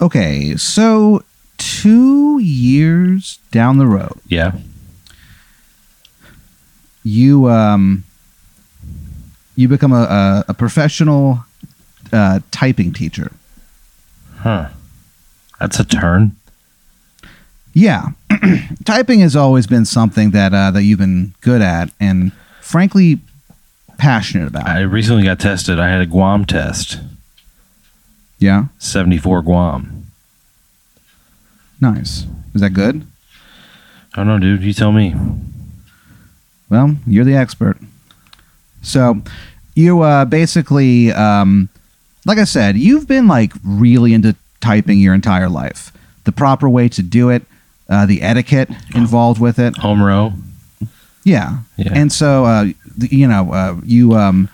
Okay, so two years down the road, Yeah. you um you become a a, a professional uh, typing teacher. Huh. That's a turn. Yeah, typing has always been something that uh, that you've been good at and frankly passionate about. I recently got tested. I had a GWAM test. Yeah, 74 GWAM. nice. Is that good? I don't know, dude. You tell me. Well, you're the expert. So, you uh, basically, um, like I said, you've been like really into typing your entire life. The proper way to do it, uh, the etiquette involved with it. Home row. Yeah. Yeah. And so, uh, you know, uh, you um,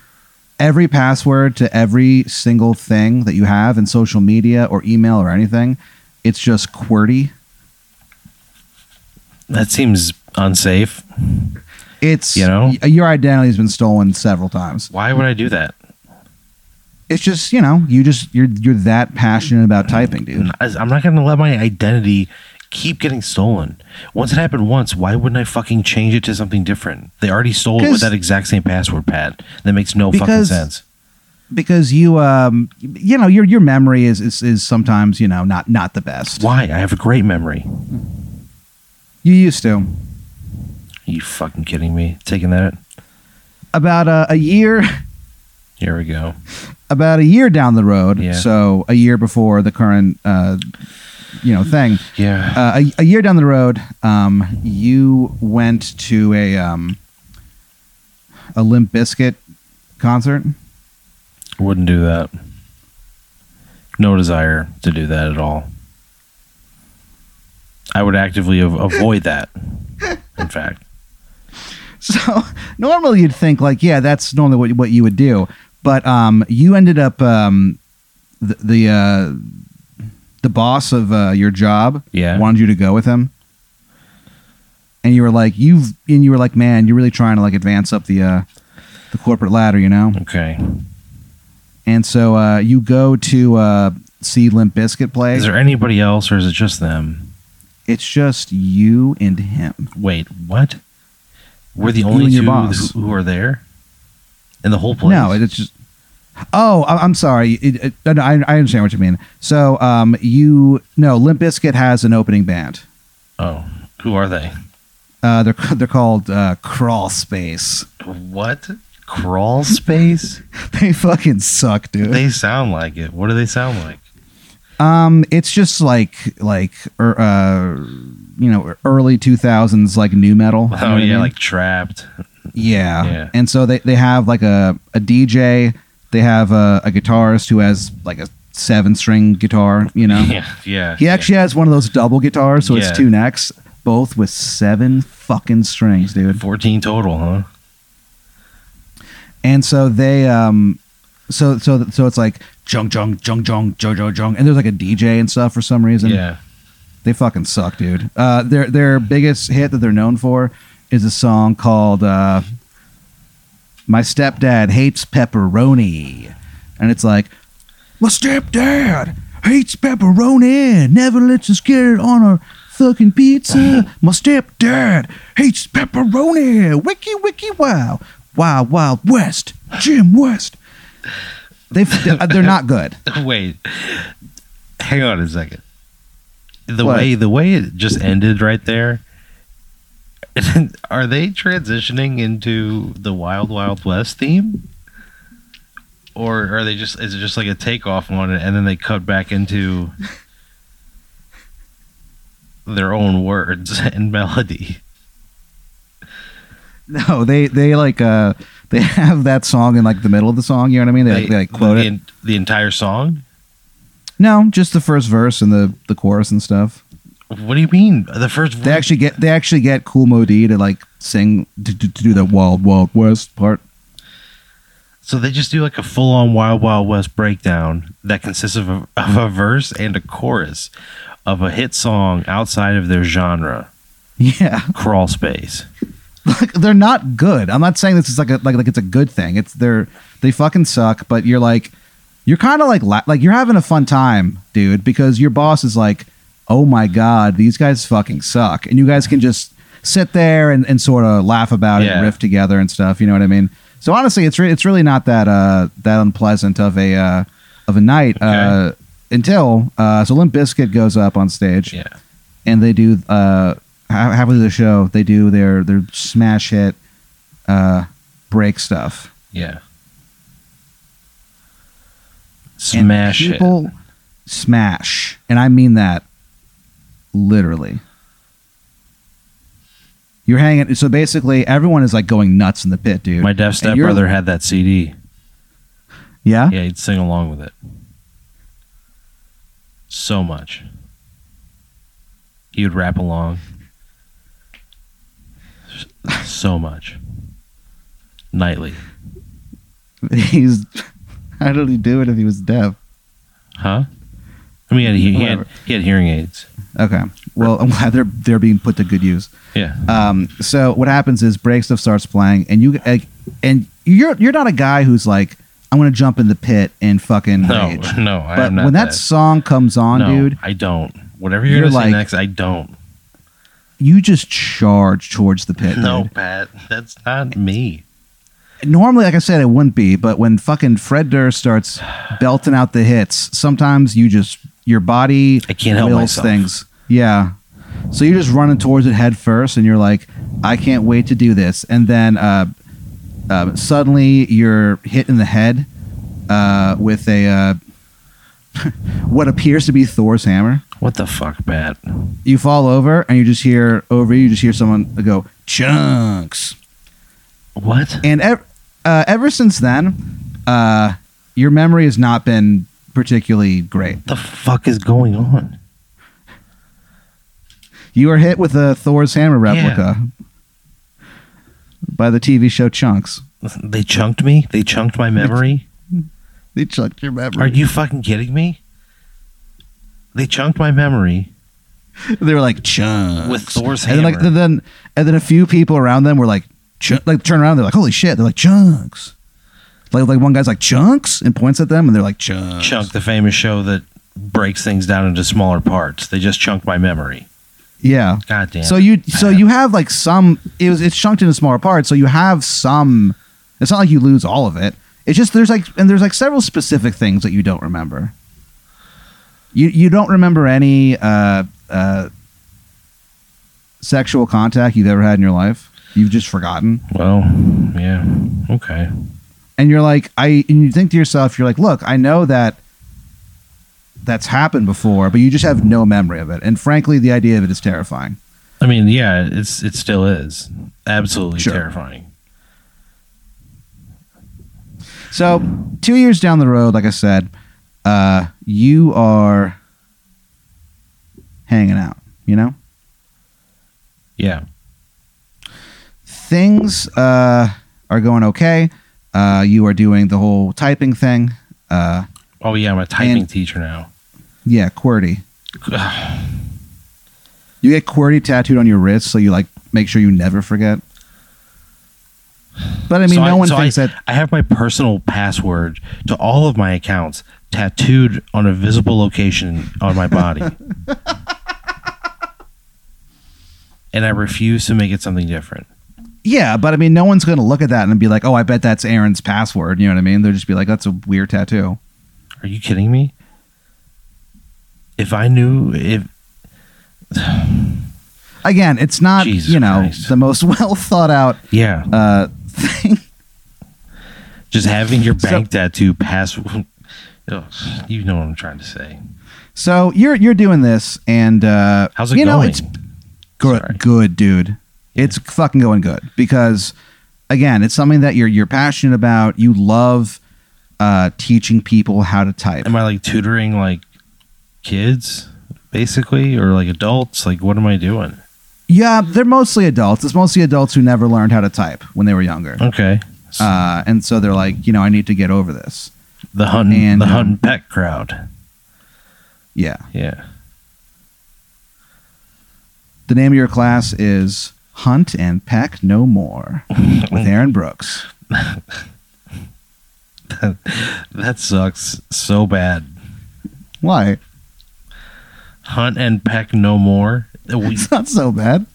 every password to every single thing that you have in social media or email or anything, it's just QWERTY. That seems unsafe. It's You know? your identity has been stolen several times. Why would I do that? It's just you know you just you're you're that passionate about typing, dude. I'm not going to let my identity keep getting stolen. Once it happened once, why wouldn't I fucking change it to something different? They already stole it with that exact same password pad. That makes no fucking Because- sense. Because you um you know your your memory is is, is sometimes you know not not the best. Why? I have a great memory. You used to. Are you fucking kidding me? Taking that? About a, a year Here we go. about a year down the road, Yeah. so a year before the current, uh, you know, thing. Yeah. Uh, a, a year down the road, um, you went to a um, a Limp Bizkit concert. Wouldn't do that. No desire to do that at all. I would actively av- avoid that. In fact, So normally you'd think like, yeah, that's normally what what you would do, but um, you ended up um, the the, uh, the boss of uh, your job Yeah. wanted you to go with him, and you were like, you've and you were like, man, you're really trying to like advance up the uh, the corporate ladder, you know. okay. And so uh, you go to uh, see Limp Bizkit play. Is there anybody else, or is it just them? it's just you and him. Wait, what? We're the You only and your two boss. who who are there in the whole place. No, it's just. Oh, I- I'm sorry. It, it, no, I, I understand what you mean. So, um, you no, Limp Bizkit has an opening band. oh, who are they? Uh, they're they're called uh, Crawl Space. What? Crawl space? They fucking suck, dude. they sound like it. What do they sound like? um, it's just like like er, uh, you know, early 2000s like nu metal. You know Oh I yeah, mean? like trapped. Yeah. Yeah. And so they, they have like a, a DJ, they have a, a guitarist who has like a seven string guitar, you know? Yeah, yeah. He actually has one of those double guitars, so Yeah. it's two necks, both with seven fucking strings, dude. fourteen total, huh? And so they um so so so it's like jung jung jung jung jung jung jung and there's like a DJ and stuff for some reason. Yeah. They fucking suck, dude. Uh, their their biggest hit that they're known for is a song called uh, "My Stepdad Hates Pepperoni," and it's like, "My stepdad hates pepperoni. Never lets us get it on our fucking pizza. My stepdad hates pepperoni. Wiki wiki wow, wow wild west, Jim West." They uh, they're not good. Wait. Hang on a second. The What? way the way it just ended right there. Are they transitioning into the Wild Wild West theme? Or are they just is it just like a takeoff on it and then they cut back into their own words and melody? No, they they like uh they have that song in like the middle of the song. You know what I mean? They, like, they like quote the, it. the entire song? No, just the first verse and the the chorus and stuff. What do you mean? The first They actually get they actually get Kool Moe Dee to like sing to, to, to do the Wild Wild West part. So they just do like a full on Wild Wild West breakdown that consists of a, of a verse and a chorus of a hit song outside of their genre, Yeah, Crawl Space. like they're not good. I'm not saying this is like a like like it's a good thing. It's they're they fucking suck. But you're like, you're kind of like la- like you're having a fun time, dude, because your boss is like, "Oh my god, these guys fucking suck," and you guys can just sit there and, and sort of laugh about it, Yeah. and riff together and stuff. You know what I mean? So honestly, it's re- it's really not that uh that unpleasant of a uh, of a night uh, until uh, so Limp Bizkit goes up on stage Yeah. and they do uh ha- halfway through the show they do their their smash hit uh break stuff. Yeah. And Smash it. people smash and i mean that literally you're hanging so basically everyone is like going nuts in the pit dude My deaf stepbrother had that CD. yeah Yeah, he'd sing along with it. So much. He would rap along. So much. Nightly. he's how did he do it if he was deaf Huh? I mean, he had, he had, he had hearing aids. Okay well i'm glad they're they're being put to good use Yeah. um so what happens is break stuff starts playing and you like, and you're you're not a guy who's like i'm gonna jump in the pit and fucking No, rage no, I but am not when that, that. song comes on no, dude I don't. Whatever you're, You're gonna like- say next, I don't. you just charge towards the pit No, dude. Pat, that's not me. normally like i said it wouldn't be but when fucking fred durst starts belting out the hits sometimes you just your body I can't help wills myself. things yeah so you're just running towards it head first and you're like i can't wait to do this and then uh, uh, suddenly you're hit in the head uh, with a uh, what appears to be thor's hammer What the fuck, Pat? you fall over and you just hear over you, you just hear someone go chunks What? and ev- uh, ever since then, uh, your memory has not been particularly great. the fuck is going on? You were hit with a Thor's hammer replica by the TV show Chunks. They chunked me. They chunked my memory. They chunked your memory. Are you fucking kidding me? They chunked my memory they were like chunks with Thor's and then, hammer. like, then and then a few people around them were like, Chun- like turn around. They're like, holy shit! They're like chunks. Like like one guy's like chunks and points at them, and they're like chunks. Chunk, the famous show that breaks things down into smaller parts. They just chunk my memory. Yeah. God damn. So you so you have like some it was it's chunked into smaller parts, so you have some it's not like you lose all of it. It's just there's like and there's like several specific things that you don't remember. You you don't remember any uh uh sexual contact you've ever had in your life. You've just forgotten. well, yeah, okay. And you're like I and you think to yourself, you're like, look, I know that that's happened before, but you just have no memory of it. And frankly, the idea of it is terrifying. I mean, yeah, it's it still is absolutely Sure. terrifying. So, two years down the road, like I said, uh, you are hanging out. You know, Yeah, things uh, are going okay. Uh, you are doing the whole typing thing. Uh, Oh yeah, I'm a typing And- teacher now. yeah, QWERTY. You get QWERTY tattooed on your wrist, so you like make sure you never forget. But I mean, So no one so thinks I, that. I have my personal password to all of my accounts tattooed on a visible location on my body. and I refuse to make it something different. Yeah, but I mean, no one's going to look at that and be like, "Oh, I bet that's Aaron's password." You know what I mean? They'll just be like, "That's a weird tattoo." Are you kidding me? If I knew if Again, it's not Jesus you know Christ. the most well thought out yeah, uh, thing. just having your So- bank tattoo pass Ugh, you know what I'm trying to say. So you're you're doing this, and uh, How's it you know going? it's good, Sorry. good, dude. It's fucking going good because again, it's something that you're you're passionate about. You love uh, teaching people how to type. Am I like tutoring like kids basically or like adults? Like what am I doing? Yeah, they're mostly adults. It's mostly adults who never learned how to type when they were younger, Okay. Uh, and so they're like, you know, I need to get over this. the hunting and, the um, hunting pet crowd. Yeah. Yeah. The name of your class is Hunt and Peck No More with Aaron Brooks. that sucks so bad. Why? Hunt and peck no more. We, It's not so bad.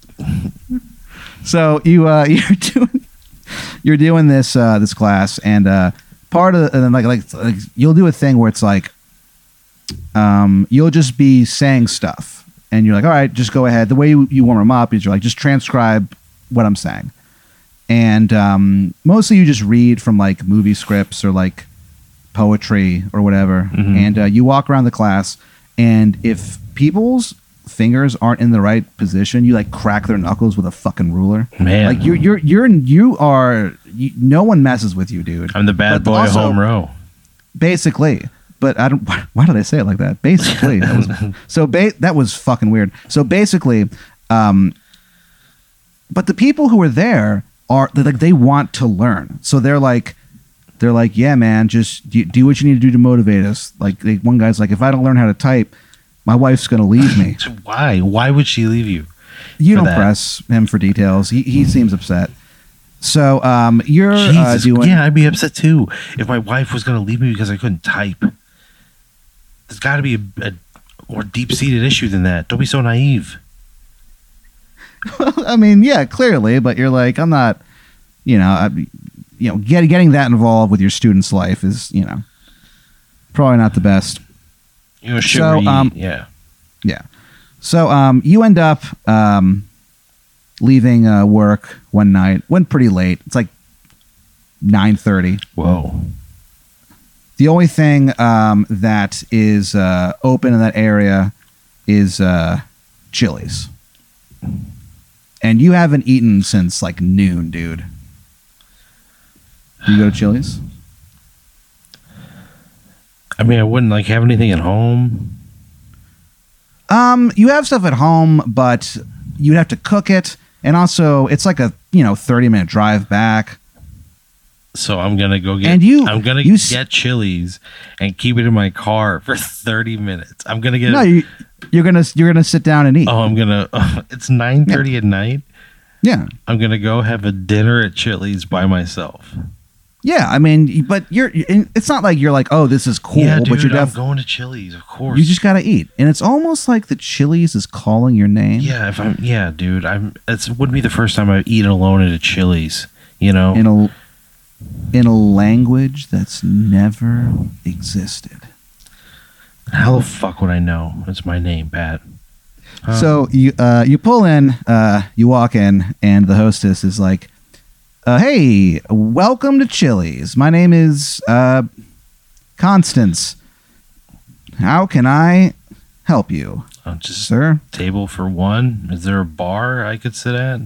so you uh, you're doing you're doing this uh, this class, and uh, part of and like, like like you'll do a thing where it's like um, you'll just be saying stuff, and you're like, all right, just go ahead. The way you, you warm them up is you're like, just transcribe what I'm saying, and um, mostly you just read from like movie scripts or like poetry or whatever, Mhm. and uh, you walk around the class, and if people's fingers aren't in the right position, you like crack their knuckles with a fucking ruler. man, Like you're you're you're you are you, no one messes with you, dude. I'm the bad But boy also- home row. Basically, but I don't. Why, did I say it like that? Basically, that was, so ba- that was fucking weird. So basically, um, but the people who are there are like they want to learn. So they're like. They're like, yeah, man, just do, do what you need to do to motivate us. Like, they, one guy's like, if I don't learn how to type, my wife's gonna leave me. Why? Why would she leave you? You don't that. press him for details. He, he seems upset. So um, you're uh, doing. yeah, I'd be upset too if my wife was going to leave me because I couldn't type. There's got to be a, a more deep-seated issue than that. Don't be so naive. I mean, yeah, clearly, but you're like, I'm not. You know, I, you know, get, getting that involved with your student's life is, you know, probably not the best. You know, So, um, yeah. Yeah. So um, you end up um, leaving uh, work one night. Went pretty late. It's like nine thirty. Whoa. The only thing um, that is uh, open in that area is uh, Chili's. And you haven't eaten since like noon, dude. Do you go to Chili's? I mean, I wouldn't like have anything at home. Um, you have stuff at home, but you'd have to cook it, and also it's like a you know thirty minute drive back. So I'm gonna go get. And you- I'm gonna you get chilies and keep it in my car for 30 minutes. I'm gonna get. No, you, you're gonna you're gonna sit down and eat. oh, I'm gonna. it's 9:30 at night. Yeah, I'm gonna go have a dinner at Chili's by myself. yeah. I mean, but you're. It's not like you're like, oh, this is cool, yeah, dude, but you're def- going to Chili's, of course. You just gotta eat, and it's almost like the Chili's is calling your name. Yeah, if I'm yeah, dude, I'm it wouldn't be the first time I've eaten alone at a Chili's, you know. in a in a language that's never existed. How the fuck would I know? It's my name, Pat. Huh? So you uh, you pull in, uh, you walk in, and the hostess is like, uh, "Hey, welcome to Chili's. My name is uh, Constance. How can I help you, Uh, just sir?" table for one. Is there a bar I could sit at?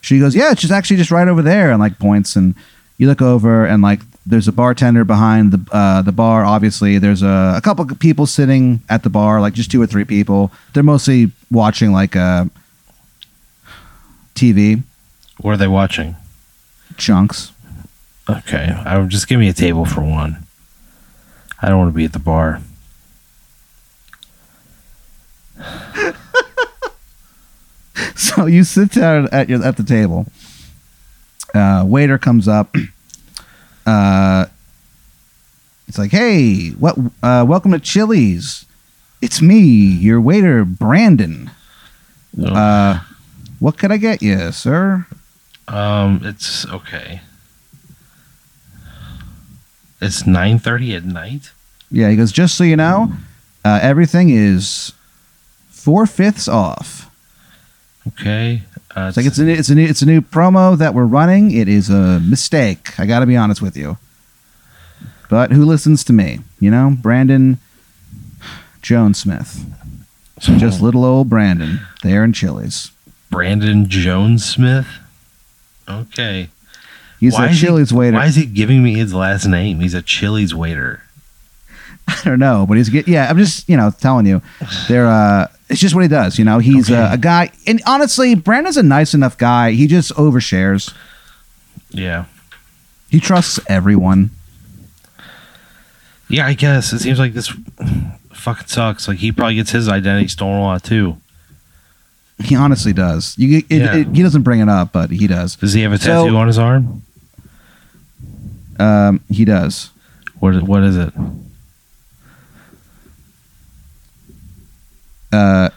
She goes, "Yeah, it's just actually just right over there," and like points, and you look over, and like there's a bartender behind the uh, the bar. Obviously, there's a, a couple of people sitting at the bar, like just two or three people. They're mostly watching like uh, TV What are they watching? chunks. Okay, I would just give me a table for one. I don't want to be at the bar. So you sit down at your at the table. Uh, waiter comes up. Uh, it's like, hey, what? Uh, welcome to Chili's. It's me, your waiter, Brandon. Uh, what could I get you, sir? Um, it's okay. It's nine thirty at night. Yeah, he goes. Just so you know, uh, everything is four fifths off. Okay. Uh, It's like it's a new, it's a new it's a new promo that we're running. It is a mistake. I got to be honest with you. But who listens to me? You know, Brandon Jones Smith. Just little old Brandon there in Chili's. Brandon Jones Smith. Okay. He's Why a is he- Chili's waiter. Why is he giving me his last name? He's a Chili's waiter. I don't know, but he's get yeah. I'm just you know telling you, they're uh, it's just what he does. You know, he's Okay. uh, a guy, and honestly, Brandon's a nice enough guy. He just overshares. Yeah. He trusts everyone. Yeah, I guess. It seems like this fucking sucks. Like he probably gets his identity stolen a lot too. He honestly does. You, it, Yeah. it, he doesn't bring it up, but he does. Does he have a So- tattoo on his arm? Um, he does. What what is it? Uh,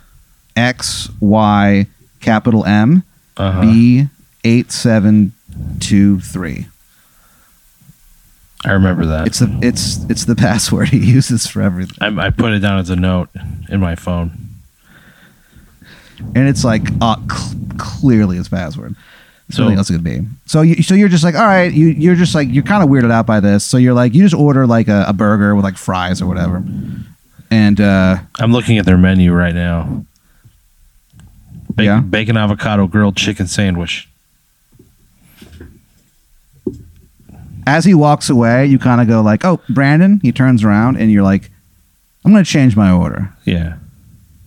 X Y capital M Uh-huh. B eight seven two three. I remember that. It's the it's it's the password he uses for everything, I, I put it down as a note in my phone. and it's like uh, cl- clearly his password. So- Something else it could be. So you so you're just like, all right, you you're just like you're kind of weirded out by this. So you're like, you just order like a, a burger with like fries or whatever, and uh, I'm looking at their menu right now. Bacon, Yeah? bacon avocado grilled chicken sandwich. as he walks away, you kind of go like, oh, Brandon. He turns around and you're like, I'm gonna change my order. Yeah.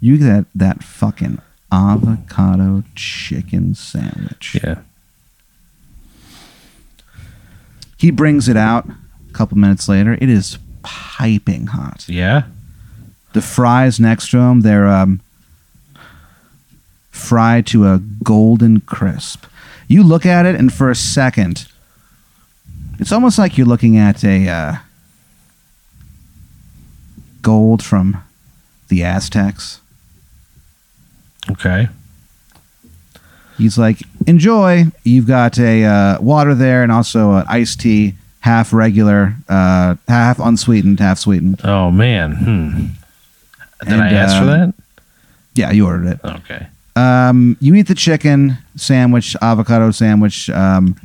You get that that fucking avocado chicken sandwich. Yeah. He brings it out a couple minutes later. It is piping hot. Yeah. The fries next to them, they're um, fried to a golden crisp. You look at it, and for a second, it's almost like you're looking at a uh, gold from the Aztecs. Okay. He's like, enjoy. You've got a uh, water there and also an iced tea, half regular, uh, half unsweetened, half sweetened. Oh man. Hmm. Did And, I ask for um, that? Yeah, you ordered it. Okay. Um, you eat the chicken sandwich, avocado sandwich, um,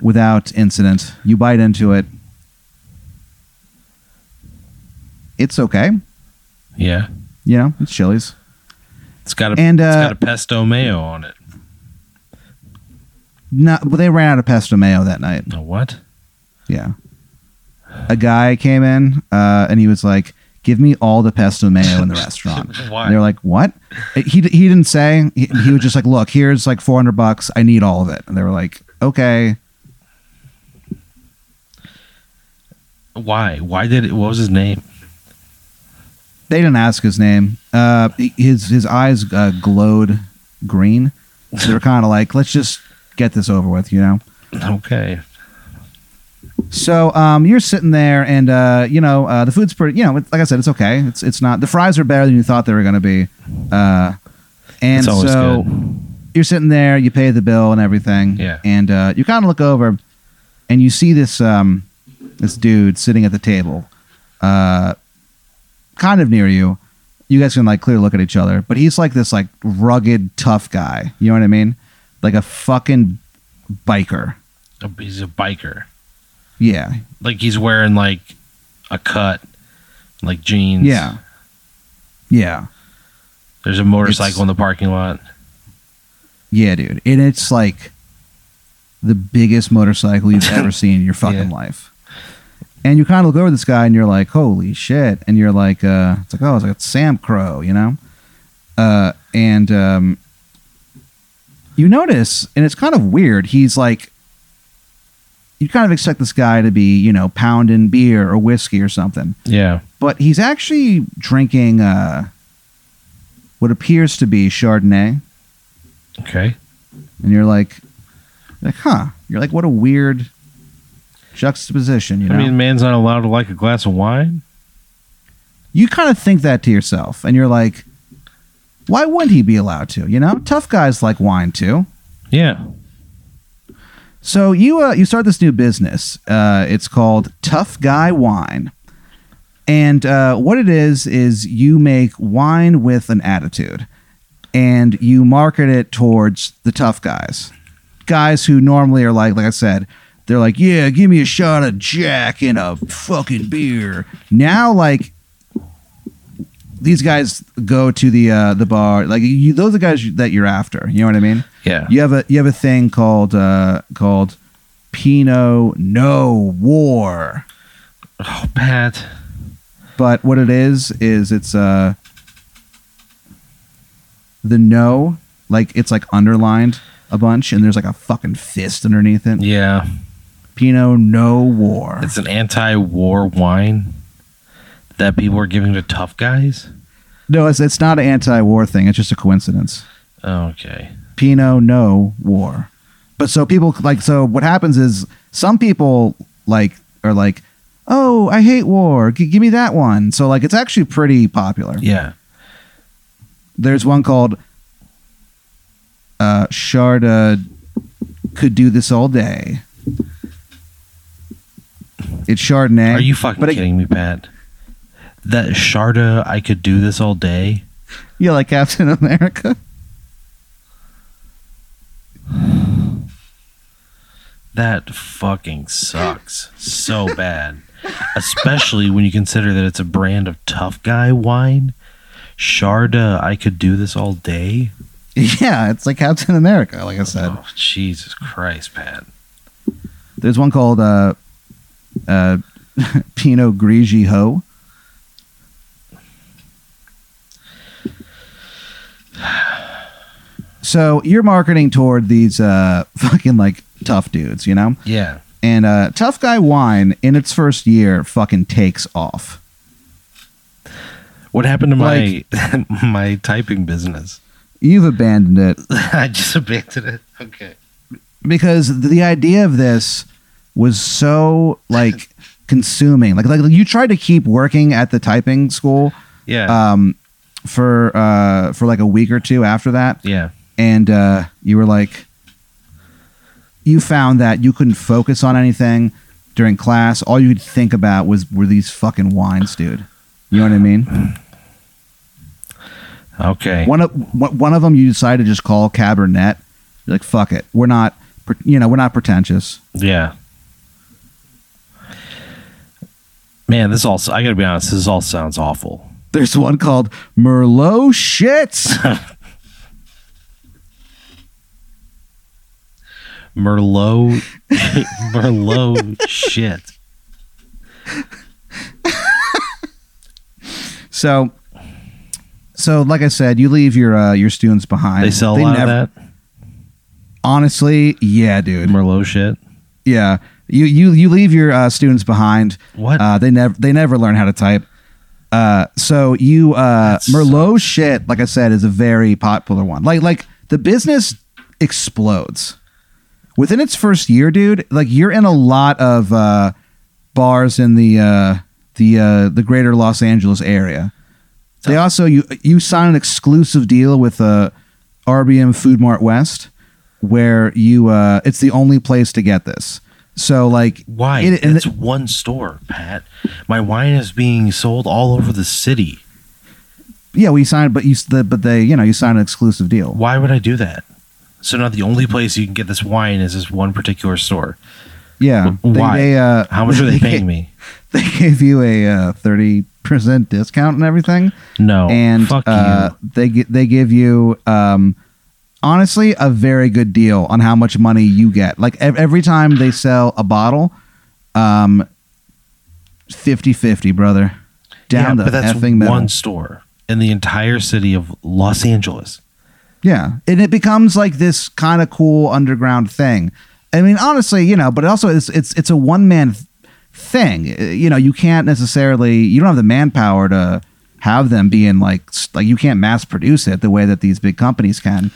without incident. You bite into it. It's okay. Yeah. You know, it's Chili's. It's got a And, it's uh, got a pesto mayo on it. No, but they ran out of pesto mayo that night. A what? Yeah. A guy came in uh, and he was like, "Give me all the pesto mayo in the restaurant." Why? They're like, "What?" He he didn't say. He, he was just like, "Look, here's like 400 bucks. I need all of it." And they were like, "Okay." Why? Why did it? What was his name? They didn't ask his name. Uh, his his eyes uh, glowed green. So they were kind of like, "Let's just get this over with," you know. Okay. So um, you're sitting there, and uh, you know uh, the food's pretty. You know, like I said, it's okay. It's it's not. The fries are better than you thought they were going to be. Uh, and It's always so you're sitting there, you pay the bill and everything. Yeah. And uh, you kind of look over, and you see this um, this dude sitting at the table, uh, kind of near you. You guys can like clearly look at each other, but he's like this like rugged, tough guy. You know what I mean? Like a fucking biker. Oh, He's a biker. Yeah. Like he's wearing like a cut, like jeans. Yeah. Yeah. There's a motorcycle It's- in the parking lot. Yeah, dude. And it's like the biggest motorcycle you've ever seen in your fucking Yeah. life. And you kind of look over this guy and you're like, holy shit. And you're like, uh, it's like, oh, it's like it's Sam Crow, you know? Uh, and um, you notice, and it's kind of weird, he's like, you kind of expect this guy to be, you know, pounding beer or whiskey or something. Yeah. But he's actually drinking uh, what appears to be Chardonnay Okay. and you're like, like, huh? You're like, what a weird juxtaposition. You know, I mean, man's not allowed to like a glass of wine. you kind of think that to yourself, and you're like, why wouldn't he be allowed to? You know, tough guys like wine too. Yeah. So you uh, you start this new business. Uh, it's called Tough Guy Wine, and uh, what it is is you make wine with an attitude, and you market it towards the tough guys, guys who normally are like, like I said, they're like, yeah, give me a shot of Jack and a fucking beer. Now, like. These guys go to the uh, the bar like you, those are the guys that you're after. You know what I mean? Yeah. You have a you have a thing called uh, called Pinot No War. Oh, Pat. But what it is is it's uh the no like it's like underlined a bunch and there's like a fucking fist underneath it. Yeah. Pinot No War. It's an anti-war wine that people are giving to tough guys. no, it's it's not an anti-war thing. It's just a coincidence. Okay. Pino, No War. But so people like so what happens is some people like are like, oh, I hate war. G- give me that one. So like, it's actually pretty popular. Yeah. There's one called uh, Sharda could do this all day. It's Chardonnay. Are you fucking kidding me, Pat? That Sharda, I could do this all day. You like Captain America? That fucking sucks so bad. Especially when you consider that it's a brand of tough guy wine. Sharda, I could do this all day. Yeah, it's like Captain America. Like I said, Oh, Jesus Christ, Pat. there's one called uh, uh, Pinot Grigio. So you're marketing toward these uh, fucking like tough dudes, you know? Yeah. And uh, Tough Guy Wine in its first year fucking takes off. What happened to my my typing business? You've abandoned it I just abandoned it. Okay. because the idea of this was so like consuming. Like like you tried to keep working at the typing school Yeah. um, for uh, for like a week or two after that, yeah. and uh, you were like, you found that you couldn't focus on anything during class. All you could think about was were these fucking wines, dude. You know what I mean? Okay. One of one one of them you decided to just call Cabernet. You're like, fuck it, we're not, you know, we're not pretentious. Yeah. Man, this all I gotta be honest, this all sounds awful. There's one called Merlot Shits. Merlot Merlot shit. So, so like I said, you leave your uh, your students behind. They sell a lot never- of that. Honestly, yeah, dude. Merlot shit. Yeah, you you you leave your uh, students behind. What? Uh, they never they never learn how to type. Uh, so you uh, Merlot shit, like I said, is a very popular one. Like like the business explodes within its first year, dude. Like you're in a lot of uh, bars in the uh, the uh, the greater Los Angeles area. They also you you sign an exclusive deal with uh, RBM Food Mart West, where you uh, it's the only place to get this. So like Why? it- it's one store, Pat. My wine is being sold all over the city. Yeah, we signed, but you the, but they you know you signed an exclusive deal. Why would I do that? So now the only place you can get this wine is this one particular store. Yeah, Wh- why? They, uh, How much are they paying me? They gave you a uh, thirty percent discount and everything, No. and fuck uh, you. they they give you um, honestly a very good deal on how much money you get. Like ev- every time they sell a bottle, um, 50-50, brother, down yeah, the but that's effing one store in the entire city of Los Angeles. Yeah, and it becomes like this kind of cool underground thing. I mean, honestly, you know, but also it's it's it's a one man thing. Uh, You know, you can't necessarily you don't have the manpower to have them be in like like you can't mass produce it the way that these big companies can.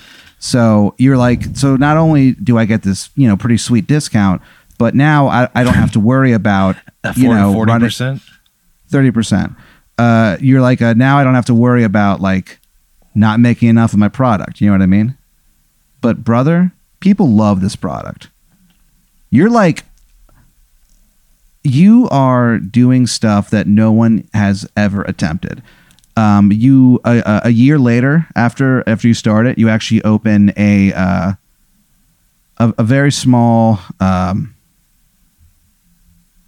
So you're like, so not only do I get this you know pretty sweet discount, but now I, I don't have to worry about you know Forty running percent. thirty percent. Uh, you're like uh, now I don't have to worry about like not making enough of my product. You know what I mean? But brother, people love this product. You're like you are doing stuff that no one has ever attempted. Um, you a, a- year later after after you start it, you actually open a uh, a, a very small um,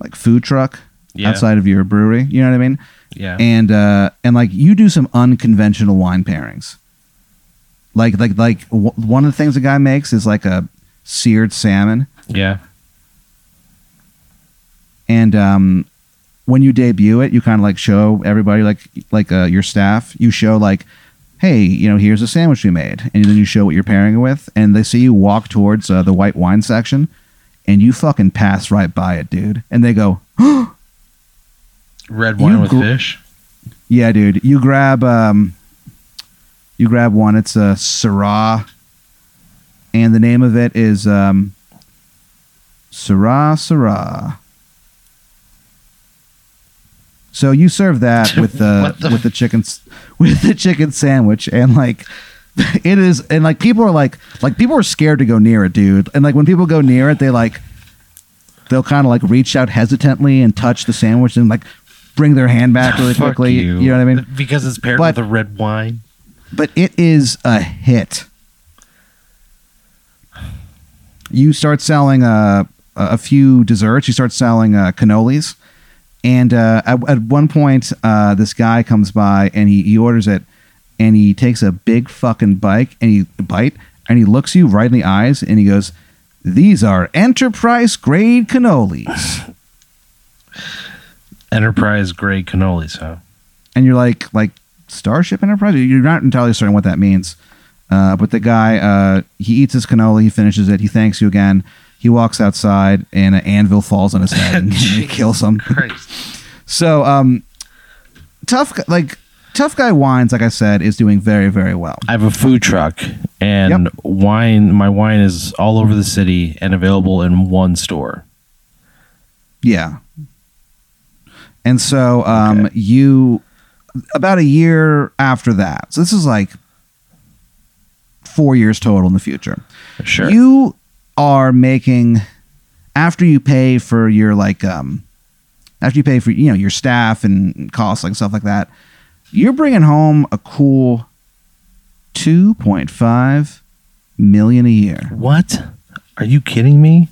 like food truck Yeah. outside of your brewery. You know what I mean? Yeah. and uh and like you do some unconventional wine pairings like like like w- one of the things the guy makes is like a seared salmon yeah. and um when you debut it you kind of like show everybody like like uh, your staff you show like hey you know here's a sandwich we made and then you show what you're pairing it with and they see you walk towards uh, the white wine section and you fucking pass right by it dude and they go Red wine You with gr- fish. Yeah, dude. You grab um you grab one, it's a Syrah. And the name of it is um Syrah Syrah. So you serve that with the, the- with the chicken with the chicken sandwich, and like it is, and like people are like like people are scared to go near it, dude. And like when people go near it, they like they'll kind of like reach out hesitantly and touch the sandwich and like bring their hand back really quickly. you. You know what I mean? Because it's paired But- with a red wine. but it is a hit. You start selling uh, a a few desserts. You start selling uh, cannolis, and uh, at, at one point, uh, this guy comes by and he, he orders it, and he takes a big fucking bite and he bite and he looks you right in the eyes and he goes, "These are enterprise grade cannolis," Enterprise grade cannolis, huh? and you're like, like Starship Enterprise. You're not entirely certain what that means. Uh, but the guy, uh, he eats his cannoli, he finishes it, he thanks you again. He walks outside, and an anvil falls on his head and he kills him. Christ. So, um, tough, like tough guy wines, like I said, is doing very, very well. I have a food truck and Yep. wine. My wine is all over the city and available in one store. Yeah. And so, um, Okay. you about a year after that. So this is like four years total in the future. Sure. You are making after you pay for your like um after you pay for you know your staff and costs like stuff like that. You're bringing home a cool 2.5 million a year. what? Are you kidding me?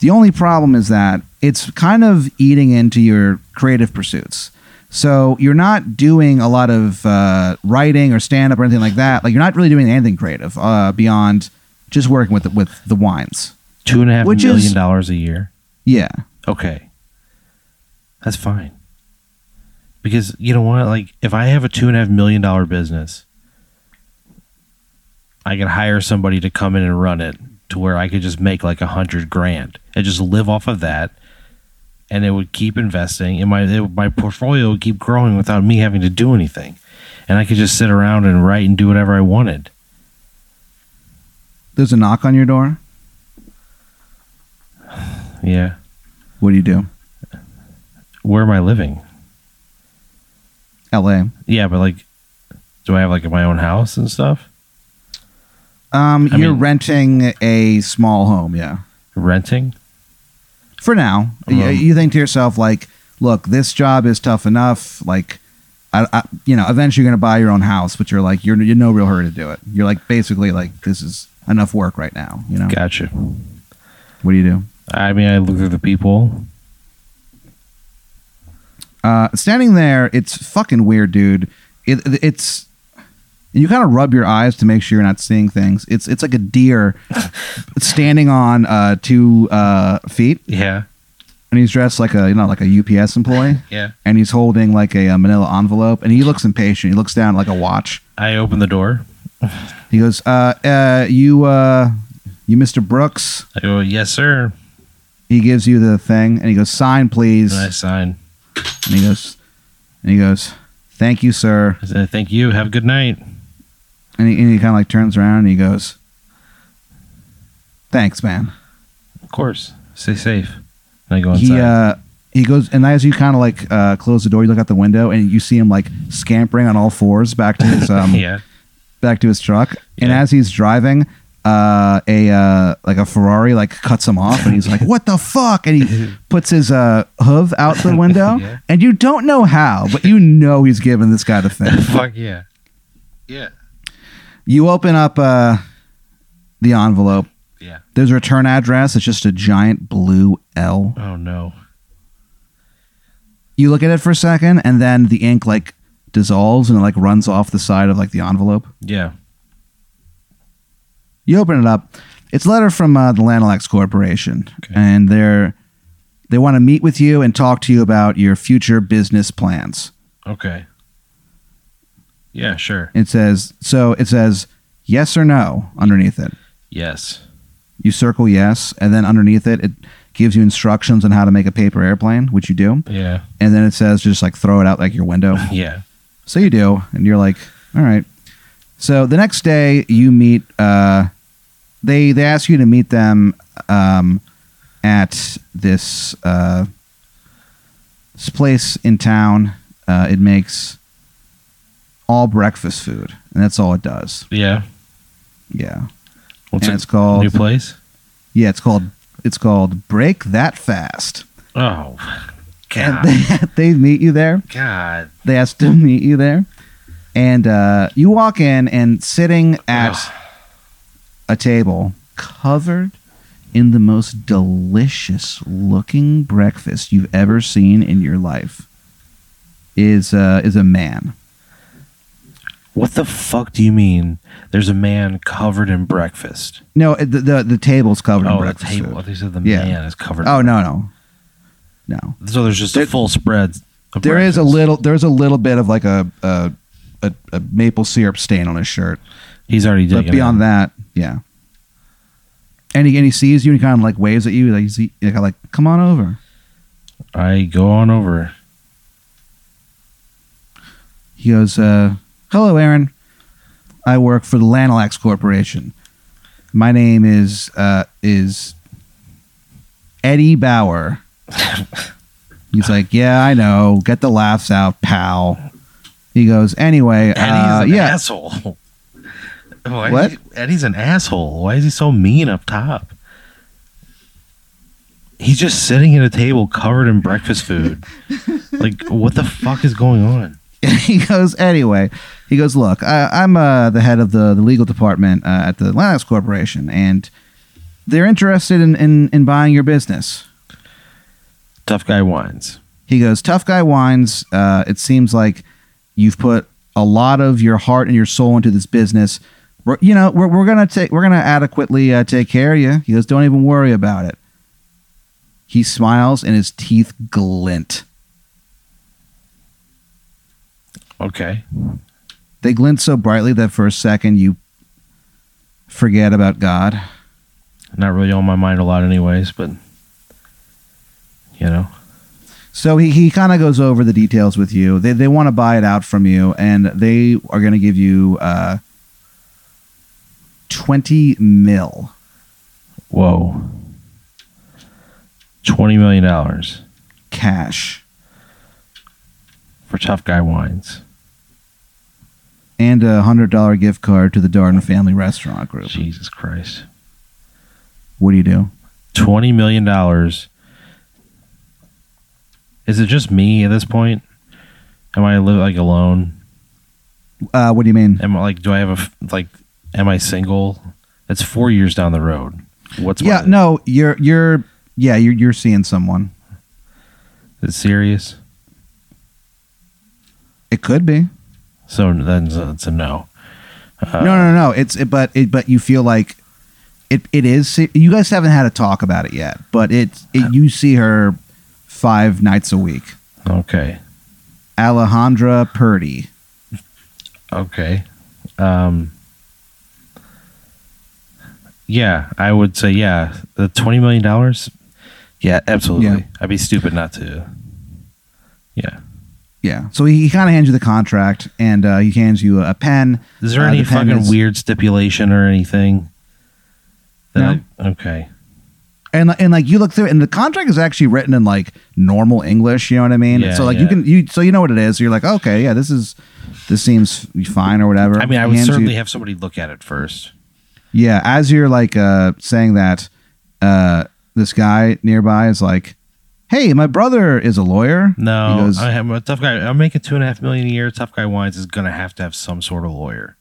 The only problem is that it's kind of eating into your creative pursuits. So you're not doing a lot of uh, writing or stand up or anything like that. Like you're not really doing anything creative uh, beyond just working with the, with the wines. Two and a half Which million is- dollars a year. Yeah, Okay. That's fine. Because you know what? Like, if I have a two and a half million dollar business, I could hire somebody to come in and run it to where I could just make like a hundred grand and just live off of that. And it would keep investing, and my it, my portfolio would keep growing without me having to do anything, and I could just sit around and write and do whatever I wanted. There's a knock on your door. Yeah, What do you do? where am I living? L.A. Yeah, but like, do I have like my own house and stuff? Um, I you're mean- renting a small home. Yeah, Renting? for now. You- Um, you think to yourself like, look, this job is tough enough. Like, I, I you know, eventually you're gonna buy your own house, but you're like, you're you're no real hurry to do it. You're like, basically, like, this is enough work right now. You know, Gotcha. what do you do? I mean, I look at the people. Uh, standing there, it's fucking weird, dude. It, it's you kind of rub your eyes to make sure you're not seeing things. It's it's like a deer standing on uh, two uh, feet, Yeah. and he's dressed like a you know like a UPS employee, Yeah. and he's holding like a, uh Manila envelope, and he looks impatient. He looks down at like a watch. I open the door. He goes, uh, uh, "You, uh, you, Mr. Brooks." I go, yes, sir. He gives you the thing, and he goes, "Sign, please." And I sign. And he goes, and he goes, "Thank you, sir." I said, thank you. Have a good night. And he, and he kind of like turns around and he goes, "Thanks, man." Of course. Stay safe. And I go inside. He uh he goes and as you kind of like uh close the door, you look out the window and you see him like scampering on all fours back to his um yeah. Back to his truck. And as he's driving, uh a uh like a Ferrari like cuts him off and he's like, "What the fuck?" And he puts his uh hoof out the window Yeah. and you don't know how, but you know he's giving this guy the thing. Fuck yeah. Yeah. You open up uh the envelope. Yeah. There's a return address. It's just a giant blue L. Oh, no. You look at it for a second, and then the ink like dissolves and it like runs off the side of like the envelope. Yeah. You open it up. It's a letter from uh, the Lanolax Corporation, Okay. and they're they want to meet with you and talk to you about your future business plans. Okay. Yeah, sure. It says so. It says yes or no underneath it. Yes. You circle yes, and then underneath it, it gives you instructions on how to make a paper airplane, which you do. Yeah. And then it says just like throw it out like your window. Yeah. So you do, and you're like, all right. So the next day you meet. Uh, they they ask you to meet them um, at this uh, this place in town. Uh, it makes all breakfast food, and that's all it does. Yeah. Yeah, What's and it? it's called New place? yeah, it's called it's called Break That Fast. Oh, And they, they meet you there. God. They asked to meet you there, and uh, you walk in, and sitting at a table covered in the most delicious looking breakfast you've ever seen in your life is uh, is a man. What the fuck do you mean? There's a man covered in breakfast. No, the the, the table's covered in Oh, the table. food. You said the Yeah. man is covered. Oh no no no. So there's just There- a full spread. Of There is a little there's a little bit of like a a, a, a maple syrup stain on his shirt. He's already But beyond that, yeah. And he, and he sees you and he kind of like waves at you, like he's like, like, come on over. I go on over. He goes, uh, hello, Aaron. I work for the Lanalax Corporation. My name is uh, is Eddie Bauer. He's like, yeah, I know. Get the laughs out, pal. He goes, anyway, Eddie's uh, an yeah. asshole. Why What? he- Eddie's an asshole. Why is he so mean up top? He's just sitting at a table covered in breakfast food. like, what the fuck is going on? he goes anyway he goes look I, i'm uh, the head of the, the legal department uh, at the linux corporation and they're interested in, in, in buying your business Tough guy wines. he goes tough guy wines uh, it seems like you've put a lot of your heart and your soul into this business. We're, you know we're, we're gonna take we're gonna adequately uh, take care of you. He goes don't even worry about it. He smiles and his teeth glint. Okay. they glint so brightly that for a second you forget about god. Not really on my mind a lot, anyways, but, you know. So he, he kind of goes over the details with you. They, they want to buy it out from you, and they are going to give you uh, 20 mil. Whoa. $20 million cash for Tough Guy Wines. and a $100 gift card to the Darden Family Restaurant Group. Jesus Christ. What do you do? twenty million dollars. Is it just me at this point? Am I live like alone? Uh, what do you mean? Am I like? Do I have a f- like? Am I single? It's four years down the road. What's yeah, my, no, you're you're yeah, you're you're seeing someone. Is it serious? It could be. So then it's a, no. Uh, no, no, no. It's it, but it, but you feel like it. It is. You guys haven't had a talk about it yet, but it's it, you see her five nights a week. Okay. Alejandra Purdy. Okay. Um. Yeah, I would say yeah. The twenty million dollars. Yeah, absolutely. Yeah. I'd be stupid not to. Yeah. Yeah. So he, he kind of hands you the contract, and uh, he hands you a pen. Is there Uh, any the fucking is- weird stipulation or anything? That I- okay. And and like you look through it, and the contract is actually written in like normal English. You know what I mean? Yeah, so like you can you so you know what it is. So you're like, okay, yeah, this is this seems fine or whatever. I mean, I would hands you- certainly have somebody look at it first. yeah. As you're like uh, saying that, uh, this guy nearby is like, hey, my brother is a lawyer. No, goes, I am a tough guy. I'm making two and a half million a year. Tough guy wines is gonna have to have some sort of lawyer.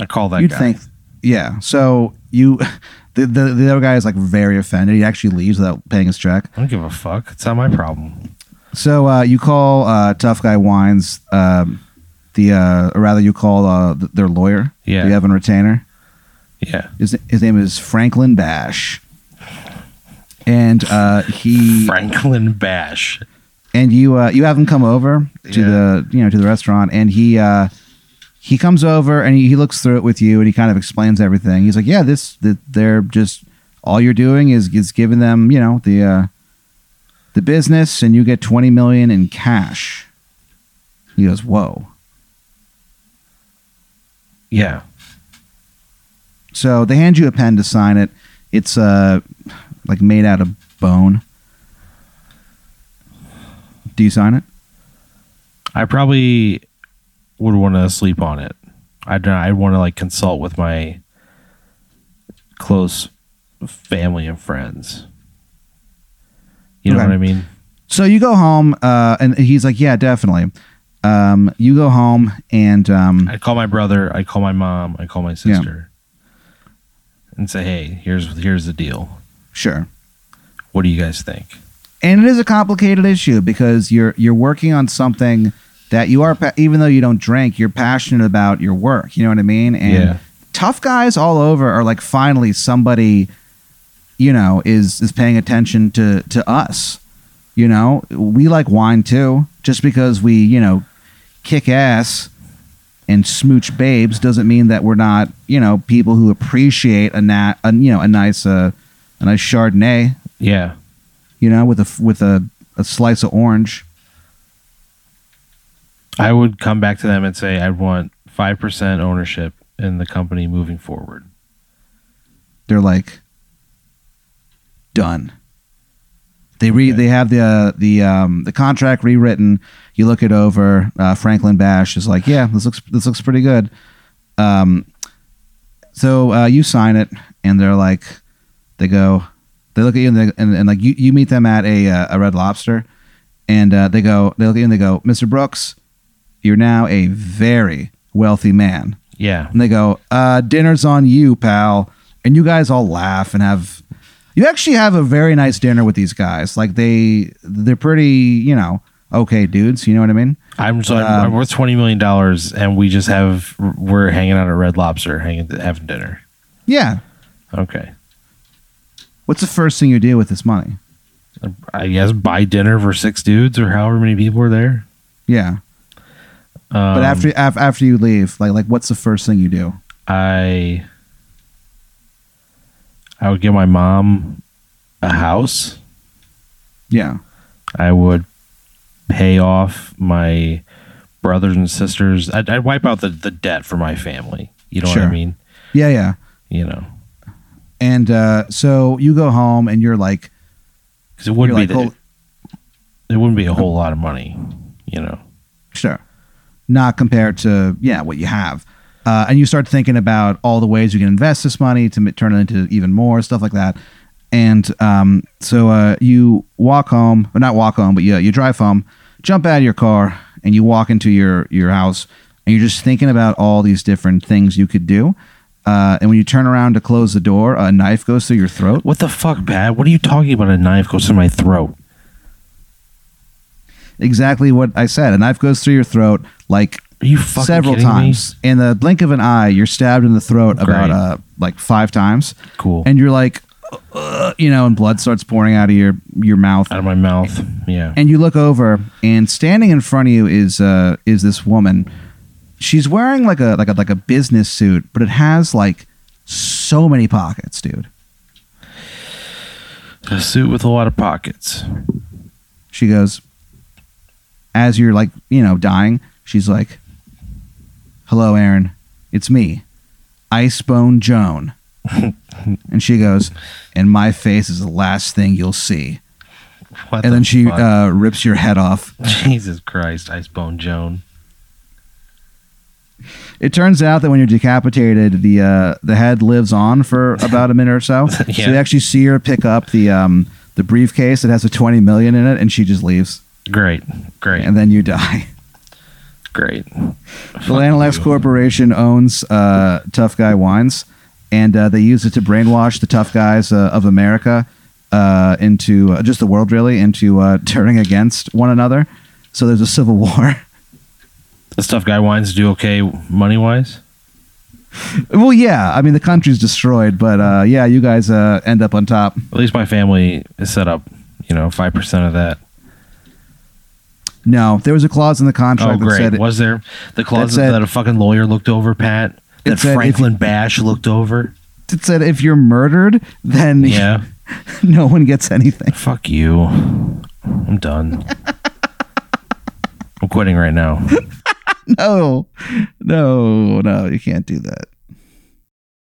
I call that You'd guy. think, yeah. So you, the, the the other guy is like very offended. He actually leaves without paying his check. I don't give a fuck. It's not my problem. So uh, you call uh, Tough Guy Wines, um, the uh, or rather you call uh, th- their lawyer. Yeah. Do you have a retainer? Yeah. His his name is Franklin Bash, and uh, he Franklin Bash. and you uh, you have him come over to Yeah. the you know to the restaurant, and he uh, he comes over and he, he looks through it with you, and he kind of explains everything. He's like, yeah, this that they're just all you're doing is is giving them you know the uh, the business, and you get twenty million in cash. He goes, whoa. Yeah. So they hand you a pen to sign it. It's uh like made out of bone. Do you sign it? I probably would want to sleep on it. I'd I'd want to like consult with my close family and friends. You know Okay. what I mean? So you go home, uh, and he's like, "Yeah, definitely." Um, you go home, and um, I call my brother. I call my mom. I call my sister, and say, "Hey, here's here's the deal. sure. What do you guys think?" And it is a complicated issue because you're you're working on something that you are, even though you don't drink, you're passionate about your work. You know what I mean? And Yeah. tough guys all over are like, finally, somebody, you know, is is paying attention to to us. You know, we like wine too. Just because we, you know, kick ass and smooch babes doesn't mean that we're not, you know, people who appreciate a nat, a, you know, a nice, uh, a nice Chardonnay Yeah. you know, with a with a, a slice of orange. I would come back to them and say, "I want five percent ownership in the company moving forward." They're like done. They re Okay. they have the uh, the um, the contract rewritten. You look it over. Uh, Franklin Bash is like, yeah, this looks this looks pretty good. Um, so uh, you sign it, and they're like, they go, they look at you, and, they, and, and like you, you meet them at a uh, a Red Lobster, and uh, they go, they look at you, and they go, Mr. Brooks, you're now a very wealthy man. Yeah. And they go, uh, dinner's on you, pal. And you guys all laugh and have you actually have a very nice dinner with these guys. Like they they're pretty, you know, okay dudes, you know what I mean? I'm so I'm, Um, I'm worth twenty million dollars, and we just have we're hanging out at Red Lobster, hanging having dinner. Yeah. Okay, What's the first thing you do with this money? I guess buy dinner for six dudes or however many people are there. Yeah. Um, But after af- after you leave, like like what's the first thing you do? I, I would give my mom a house. Yeah. I would pay off my brothers and sisters. I'd, I'd wipe out the, the debt for my family. You know what I mean? Yeah, yeah. You know, And uh, so you go home and you're like, because it wouldn't be like, the, "Oh, it wouldn't be a whole lot of money. You know. Sure. Not compared to, yeah, what you have. Uh, and you start thinking about all the ways you can invest this money to turn it into even more, stuff like that. And um, so uh, you walk home, or not walk home, but you, you drive home, jump out of your car, and you walk into your, your house, and you're just thinking about all these different things you could do. Uh, and when you turn around to close the door, a knife goes through your throat. What the fuck, Pat? What are you talking about? A knife goes through my throat. Exactly what I said. A knife goes through your throat like Are you fucking several kidding times. In the blink of an eye, you're stabbed in the throat about Great. uh, like five times. Cool. and you're like, uh, you know, and blood starts pouring out of your your mouth. out of my mouth. Yeah. And you look over, and standing in front of you is uh, is this woman. She's wearing like a like a like a business suit, but it has like so many pockets, dude. A suit with a lot of pockets. She goes, as you're like, you know, dying, she's like, Hello, Aaron. It's me, Icebone Joan. and she goes, And my face is the last thing you'll see. What and the then she fuck? uh, rips your head off. Jesus Christ, Icebone Joan. It turns out that when you're decapitated, the uh, the head lives on for about a minute or so. So you actually see her pick up the um, the briefcase that has a 20 million in it, and she just leaves. Great. Great. And then you die. Great. The you. Corporation owns uh, Tough Guy Wines, and uh, they use it to brainwash the tough guys uh, of America uh, into uh, just the world, really, into uh, turning against one another. So there's a civil war. The Tough guy wines do okay money wise. well, yeah, I mean the country's destroyed, but uh, yeah, you guys uh, end up on top. At least my family is set up, you know, five percent of that. No, there was a clause in the Oh, contract that great. said Was there the closet said- that a fucking lawyer looked over, Pat? That if Franklin Bash looked over? it said if you're murdered, then Yeah. no one gets anything. Fuck you. I'm done. I'm quitting right now. No, no, no, you can't do that.